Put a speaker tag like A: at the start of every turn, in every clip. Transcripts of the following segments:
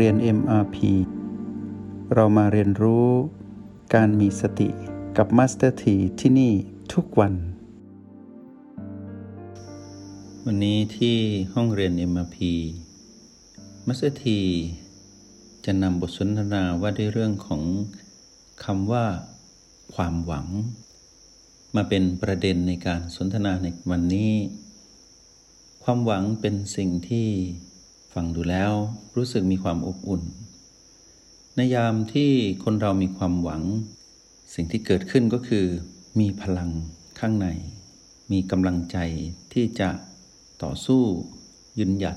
A: เรียน MRP เรามาเรียนรู้การมีสติกับ Master T ที่ที่นี่ทุกวัน วันนี้ที่ห้องเรียน MRP Master T จะนำบทสนทนาว่าด้วยเรื่องของคำว่า ความหวัง มาเป็นประเด็นในการสนทนาในวันนี้ ความหวังเป็นสิ่งที่ ฟังดูแล้วรู้สึกมีความอบอุ่น ในยามที่คนเรามีความหวัง สิ่งที่เกิดขึ้นก็คือ มีพลังข้างใน มีกำลังใจที่จะต่อสู้ยืนหยัด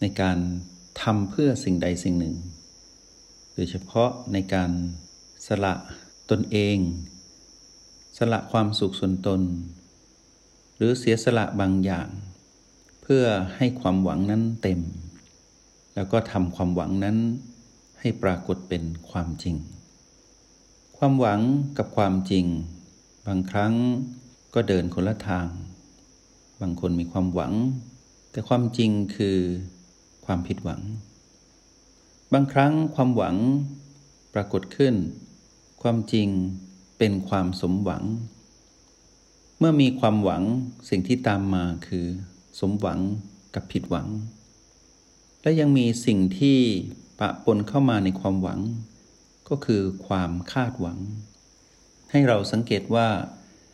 A: ในการทำเพื่อสิ่งใดสิ่งหนึ่ง โดยเฉพาะในการสละตนเอง สละความสุขส่วนตน หรือเสียสละบางอย่าง เพื่อให้ความหวังนั้นเต็ม แล้วก็ทำความหวังนั้นให้ปรากฏเป็นความจริง ความหวังกับความจริง บางครั้งก็เดินคนละทาง บางคนมีความหวัง แต่ความจริงคือความผิดหวัง บางครั้งความหวังปรากฏขึ้น ความจริงเป็นความสมหวัง เมื่อมีความหวังสิ่งที่ตามมาคือ สมหวังกับผิดหวัง และยังมีสิ่งที่ปะปนเข้ามาในความหวัง ก็คือความคาดหวัง ให้เราสังเกตว่า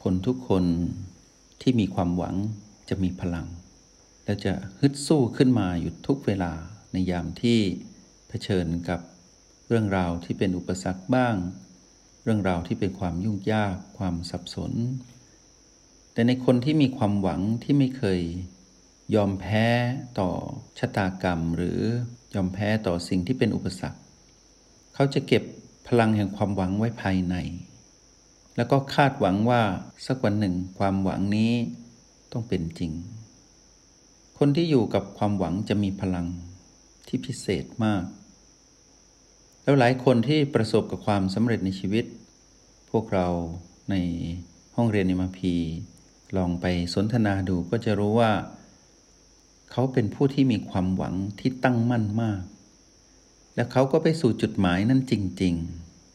A: คนทุกคนที่มีความหวังจะมีพลัง และจะฮึดสู้ขึ้นมาอยู่ทุกเวลาในยามที่เผชิญกับเรื่องราวที่เป็นอุปสรรคบ้าง เรื่องราวที่เป็นความยุ่งยากความสับสน แต่ในคนที่มีความหวังที่ไม่เคย ยอมแพ้ต่อชะตากรรม หรือยอมแพ้ต่อสิ่งที่เป็นอุปสรรค เขาจะเก็บพลังแห่งความหวังไว้ภายใน แล้วก็คาดหวังว่าสักวันหนึ่งความหวังนี้ต้องเป็นจริง คนที่อยู่กับความหวังจะมีพลังที่พิเศษมาก แล้วหลายคนที่ประสบกับความสำเร็จในชีวิต พวกเราในห้องเรียนในมาพีลองไปสนทนาดูก็จะรู้ว่า เขาเป็นผู้ที่มีความหวังที่ตั้งมั่นมาก และเขาก็ไปสู่จุดหมายนั้นจริง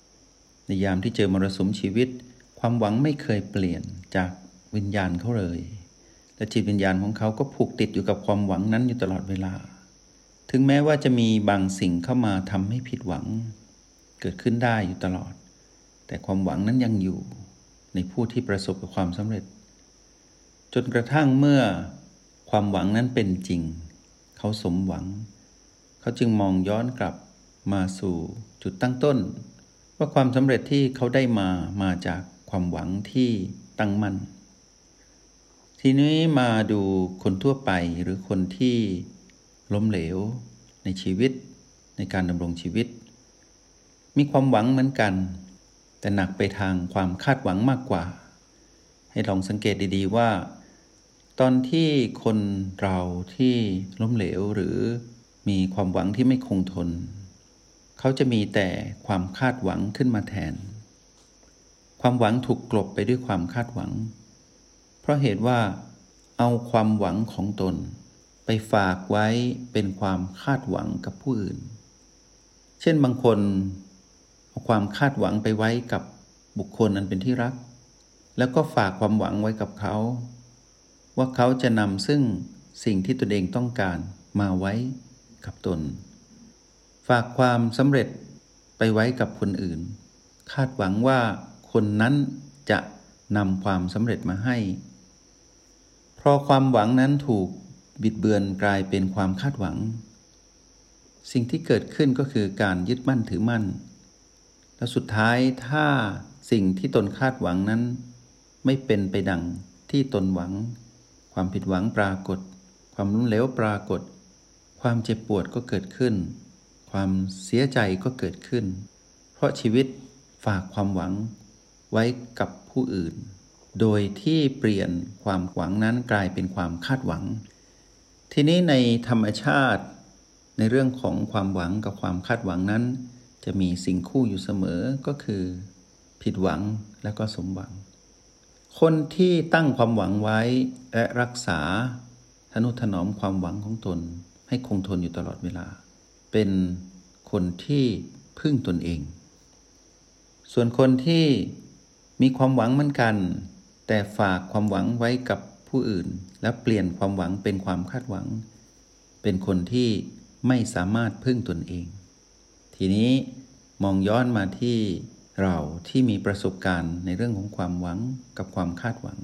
A: ๆ ในยามที่เจอมรสุมชีวิต ความหวังไม่เคยเปลี่ยนจากวิญญาณเขาเลย และจิตวิญญาณของเขาก็ผูกติดอยู่กับความหวังนั้นอยู่ตลอดเวลา ถึงแม้ว่าจะมีบางสิ่งเข้ามาทำให้ผิดหวัง เกิดขึ้นได้อยู่ตลอด แต่ความหวังนั้นยังอยู่ในผู้ที่ประสบกับความสำเร็จ จนกระทั่งเมื่อ ความหวังนั้นเป็นจริง เขาสมหวัง เขาจึงมองย้อนกลับมาสู่จุดตั้งต้น ว่าความสำเร็จที่เขาได้มามาจากความหวังที่ตั้งมั่นทีนี้มาดูคนทั่วไปหรือคนที่ล้มเหลว ในชีวิต ในการดำรงชีวิต มีความหวังเหมือนกัน แต่หนักไปทางความคาดหวังมากกว่า ให้ลองสังเกตดีๆว่า ตอนที่คนเราที่ล้มเหลวหรือมีความหวังที่ไม่คงทน เขาจะมีแต่ความคาดหวังขึ้นมาแทน ความหวังถูกกลบไปด้วยความคาดหวัง เพราะเหตุว่า เอาความหวังของตน ไปฝากไว้เป็นความคาดหวังกับผู้อื่น เช่นบางคนเอาความคาดหวังไปไว้กับบุคคลอันเป็นที่รัก แล้วก็ฝากความหวังไว้กับเขา ว่าเขาจะนำซึ่งสิ่งที่ตนเองต้องการมาไว้กับตน ฝากความสำเร็จไปไว้กับคนอื่น คาดหวังว่าคนนั้นจะนำความสำเร็จมาให้ เพราะความหวังนั้นถูกบิดเบือนกลายเป็นความคาดหวัง สิ่งที่เกิดขึ้นก็คือการยึดมั่นถือมั่น และสุดท้ายถ้าสิ่งที่ตนคาดหวังนั้น ไม่เป็นไปดังที่ตนหวัง ความผิดหวังปรากฏ ความล้มเหลวปรากฏ ความเจ็บปวดก็เกิดขึ้น ความเสียใจก็เกิดขึ้น เพราะชีวิตฝากความหวังไว้กับผู้อื่น โดยที่เปลี่ยนความหวังนั้นกลายเป็นความคาดหวัง ทีนี้ในธรรมชาติ ในเรื่องของความหวังกับความคาดหวังนั้น จะมีสิ่งคู่อยู่เสมอก็คือ ผิดหวังและก็สมหวัง คนที่ตั้งความหวังไว้และรักษาทนุถนอมความหวังของตน ให้คงทนอยู่ตลอดเวลา เป็นคนที่พึ่งตนเอง ส่วนคนที่มีความหวังเหมือนกัน แต่ฝากความหวังไว้กับผู้อื่น แล้วเปลี่ยนความหวังเป็นความคาดหวัง เป็นคนที่ไม่สามารถพึ่งตนเอง ทีนี้มองย้อนมาที่ เราที่มีประสบการณ์ในเรื่องของความหวังกับความคาดหวัง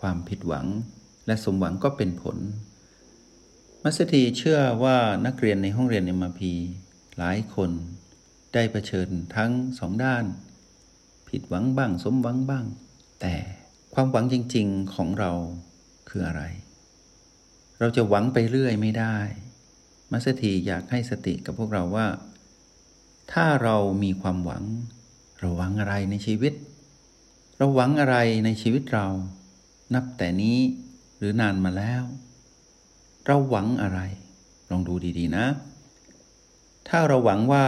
A: ความผิดหวัง และสมหวังก็เป็นผล มัสถีเชื่อว่านักเรียนในห้องเรียนเอ็มพีหลายคน ได้เผชิญทั้งสองด้าน ผิดหวังบ้าง สมหวังบ้าง แต่ความหวังจริง ๆของเราคืออะไร เราจะหวังไปเรื่อยไม่ได้ มัสถีอยากให้สติกับพวกเราว่า ถ้าเรามีความหวัง เราหวังอะไรในชีวิต เราหวังอะไรในชีวิตเรา นับแต่นี้หรือนานมาแล้ว เราหวังอะไร ลองดูดีๆนะ ถ้าเราหวังว่า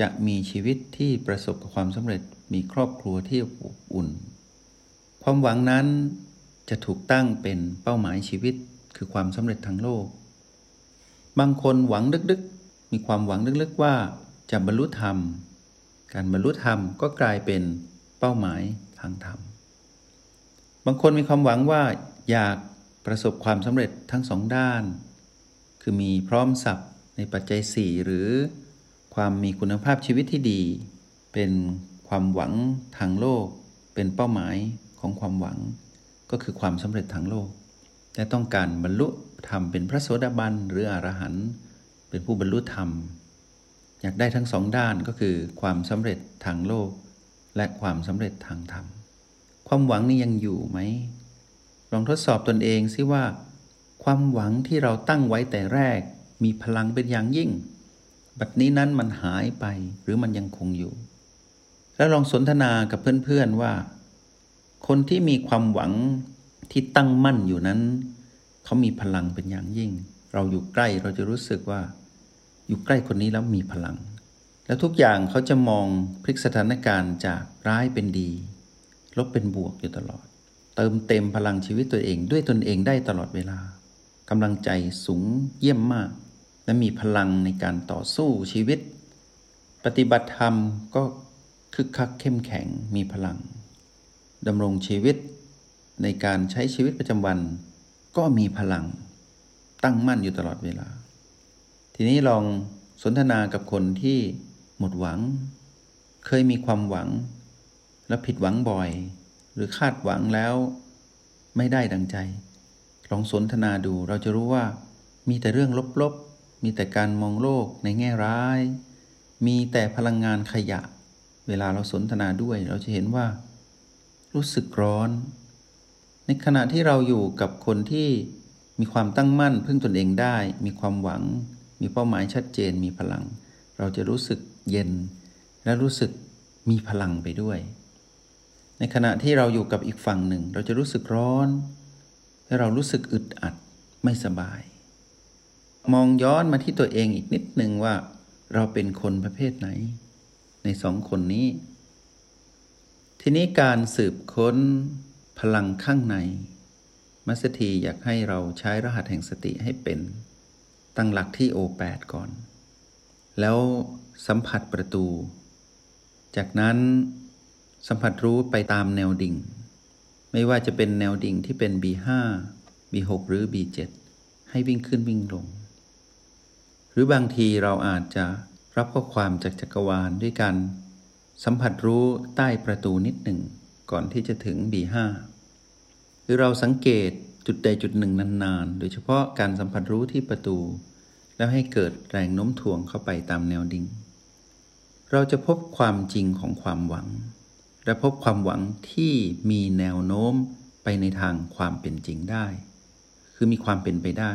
A: จะมีชีวิตที่ประสบกับความสำเร็จมีครอบครัวที่อบอุ่น ความหวังนั้นจะถูกตั้งเป็นเป้าหมายชีวิตคือความสำเร็จทางโลก บางคนหวังลึกๆ มีความหวังลึกๆว่าจะบรรลุธรรม การบรรลุธรรมก็กลายเป็นเป้าหมายทางธรรม บางคนมีความหวังว่าอยากประสบความสำเร็จทั้งสองด้าน คือมีพร้อมสับในปัจจัยสี่หรือความมีคุณภาพชีวิตที่ดี เป็นความหวังทางโลก เป็นเป้าหมายของความหวัง ก็คือความสำเร็จทางโลก และต้องการบรรลุธรรมเป็นพระโสดาบันหรืออรหันต์เป็นผู้บรรลุธรรม อยากได้ทั้งสองด้านก็คือความสำเร็จทางโลก และความสำเร็จทางธรรม ความหวังนี้ยังอยู่ไหม ลองทดสอบตนเองซิว่า ความหวังที่เราตั้งไว้แต่แรก มีพลังเป็นอย่างยิ่ง บัดนี้นั้นมันหายไปหรือมันยังคงอยู่ แล้วลองสนทนากับเพื่อนๆว่า คนที่มีความหวังที่ตั้งมั่นอยู่นั้น เขามีพลังเป็นอย่างยิ่ง เราอยู่ใกล้เราจะรู้สึกว่า อยู่ใกล้คนนี้แล้วมีพลัง แล้วทุกอย่างเขาจะมองพลิกสถานการณ์จากร้ายเป็นดี ลบเป็นบวกอยู่ตลอด เติมเต็มพลังชีวิตตัวเองด้วยตนเองได้ตลอดเวลากำลังใจสูงเยี่ยมมาก และมีพลังในการต่อสู้ชีวิต ปฏิบัติธรรมก็คึกคักเข้มแข็งมีพลังดำรงชีวิตในการใช้ชีวิตประจำวัน ก็มีพลังตั้งมั่นอยู่ตลอดเวลา ทีนี้ลองสนทนากับคนที่หมดหวัง เคยมีความหวัง และผิดหวังบ่อย หรือคาดหวังแล้วไม่ได้ดังใจ ลองสนทนาดูเราจะรู้ว่า มีแต่เรื่องลบๆ มีแต่การมองโลกในแง่ร้าย มีแต่พลังงานขยะ เวลาเราสนทนาด้วยเราจะเห็นว่า รู้สึกร้อน ในขณะที่เราอยู่กับคนที่มีความตั้งมั่นพึ่งตนเองได้ มีความหวัง มีเป้าหมายชัดเจนมีพลัง เราจะรู้สึกเย็น และรู้สึกมีพลังไปด้วย ในขณะที่เราอยู่กับอีกฝั่งหนึ่ง เราจะรู้สึกร้อน และเรารู้สึกอึดอัดไม่สบาย มองย้อนมาที่ตัวเองอีกนิดหนึ่งว่า เราเป็นคนประเภทไหน ในสองคนนี้ ทีนี้การสืบค้นพลังข้างใน มัสถีอยากให้เราใช้รหัสแห่งสติให้เป็น ตั้งหลักที่โอแปดก่อน แล้วสัมผัสประตู จากนั้นสัมผัสรู้ไปตามแนวดิ่ง ไม่ว่าจะเป็นแนวดิ่งที่เป็น B5 B6 หรือ B7 ให้วิ่งขึ้นวิ่งลง หรือบางทีเราอาจจะรับข้อความจากจักรวาลด้วยการสัมผัสรู้ใต้ประตูนิดหนึ่ง ก่อนที่จะถึง B5 หรือเราสังเกต จุดใดจุดหนึ่งนานๆ โดยเฉพาะการสัมผัสรู้ที่ประตู แล้วให้เกิดแรงโน้มถ่วงเข้าไปตามแนวดิ่ง เราจะพบความจริงของความหวัง และพบความหวังที่มีแนวโน้มไปในทางความเป็นจริงได้ คือมีความเป็นไปได้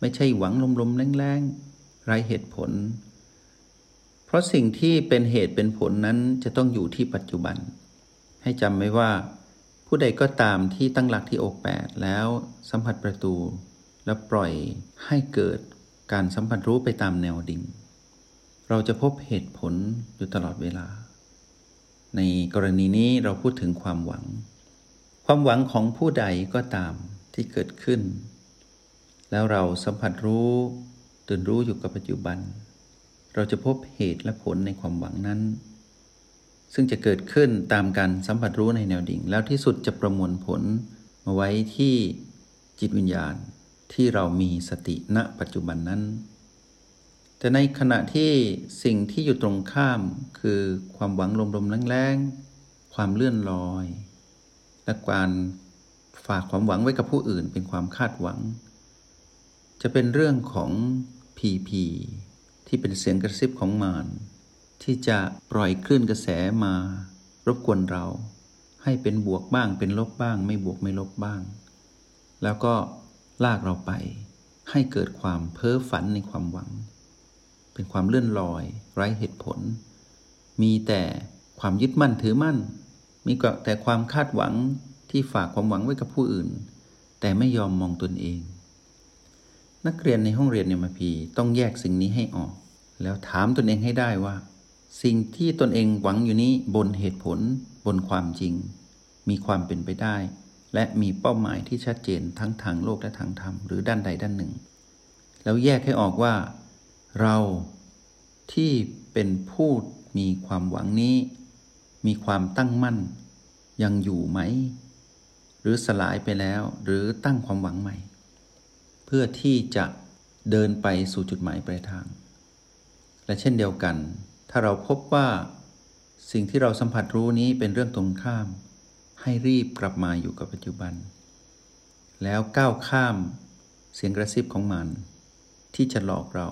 A: ไม่ใช่หวังลมๆแรงๆไร้เหตุผล เพราะสิ่งที่เป็นเหตุเป็นผลนั้นจะต้องอยู่ที่ปัจจุบัน ให้จำไว้ว่า ผู้ใดก็ตามที่ตั้งหลักที่อกแปดแล้วสัมผัสประตู แล้วปล่อยให้เกิดการสัมผัสรู้ไปตามแนวดิ่ง เราจะพบเหตุผลอยู่ตลอดเวลา ในกรณีนี้เราพูดถึงความหวัง ความหวังของผู้ใดก็ตามที่เกิดขึ้น แล้วเราสัมผัสรู้ตื่นรู้อยู่กับปัจจุบัน เราจะพบเหตุและผลในความหวังนั้น ซึ่งจะเกิดขึ้นตามการสัมผัสรู้ในแนวดิ่ง แล้วที่สุดจะประมวลผลมาไว้ที่จิตวิญญาณที่เรามีสติณปัจจุบันนั้น แต่ในขณะที่สิ่งที่อยู่ตรงข้ามคือความหวังลมๆแรงๆความเลื่อนลอย และการฝากความหวังไว้กับผู้อื่นเป็นความคาดหวัง จะเป็นเรื่องของพีพีที่เป็นเสียงกระซิบของมาร ที่จะปล่อยคลื่นกระแสมารบกวนเรา ให้เป็นบวกบ้าง เป็นลบบ้าง ไม่บวกไม่ลบบ้าง แล้วก็ลากเราไป ให้เกิดความเพ้อฝันในความหวัง เป็นความเลื่อนลอย ไร้เหตุผล มีแต่ความยึดมั่นถือมั่น มีแต่ความคาดหวังที่ฝากความหวังไว้กับผู้อื่น แต่ไม่ยอมมองตนเอง นักเรียนในห้องเรียนเนี่ยมาพีต้องแยกสิ่งนี้ให้ออก แล้วถามตนเองให้ได้ว่า สิ่งที่ตนเองหวังอยู่นี้บนเหตุผลบนความจริง มีความเป็นไปได้ และมีเป้าหมายที่ชัดเจนทั้งทางโลกและทางธรรมหรือด้านใดด้านหนึ่ง แล้วแยกให้ออกว่า เราที่เป็นผู้มีความหวังนี้ มีความตั้งมั่น ยังอยู่ไหม หรือสลายไปแล้วหรือตั้งความหวังใหม่ เพื่อที่จะเดินไปสู่จุดหมายปลายทาง และเช่นเดียวกัน ถ้าเราพบว่าสิ่งที่เราสัมผัสรู้นี้เป็นเรื่องตรงข้าม ให้รีบกลับมาอยู่กับปัจจุบัน แล้วก้าวข้ามเสียงกระซิบของมัน ที่จะหลอกเรา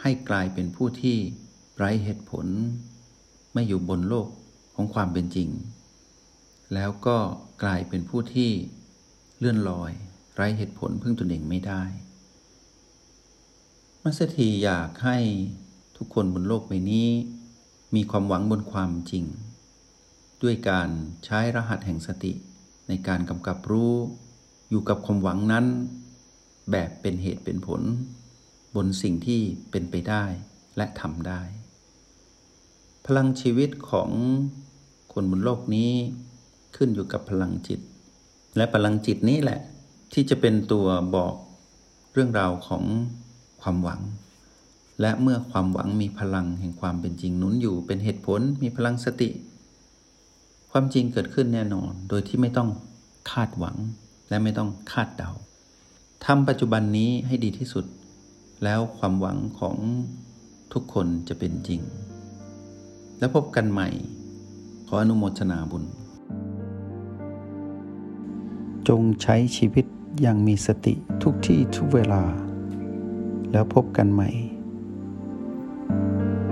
A: ให้กลายเป็นผู้ที่ไร้เหตุผล ไม่อยู่บนโลกของความเป็นจริง แล้วก็กลายเป็นผู้ที่เลื่อนลอย ไร้เหตุผลพึ่งตนเองไม่ได้ มัสถีอยากให้ ทุกคนบนโลกใบนี้ มีความหวังบนความจริง ด้วยการใช้รหัสแห่งสติในการกำกับรู้ อยู่กับความหวังนั้น แบบเป็นเหตุเป็นผล บนสิ่งที่เป็นไปได้และทำได้ พลังชีวิตของคนบนโลกนี้ขึ้นอยู่กับพลังจิต และพลังจิตนี้แหละ ที่จะเป็นตัวบอกเรื่องราวของความหวัง และเมื่อความหวังมีพลังแห่งความเป็นจริงนุนอยู่เป็นเหตุผลมีพลังสติ ความจริงเกิดขึ้นแน่นอน โดยที่ไม่ต้องคาดหวังและไม่ต้องคาดเดาทำปัจจุบันนี้ให้ดีที่สุด แล้วความหวังของทุกคนจะเป็นจริง แล้วพบกันใหม่ ขออนุโมทนาบุญ จงใช้ชีวิตอย่างมีสติทุกที่ทุกเวลา แล้วพบกันใหม่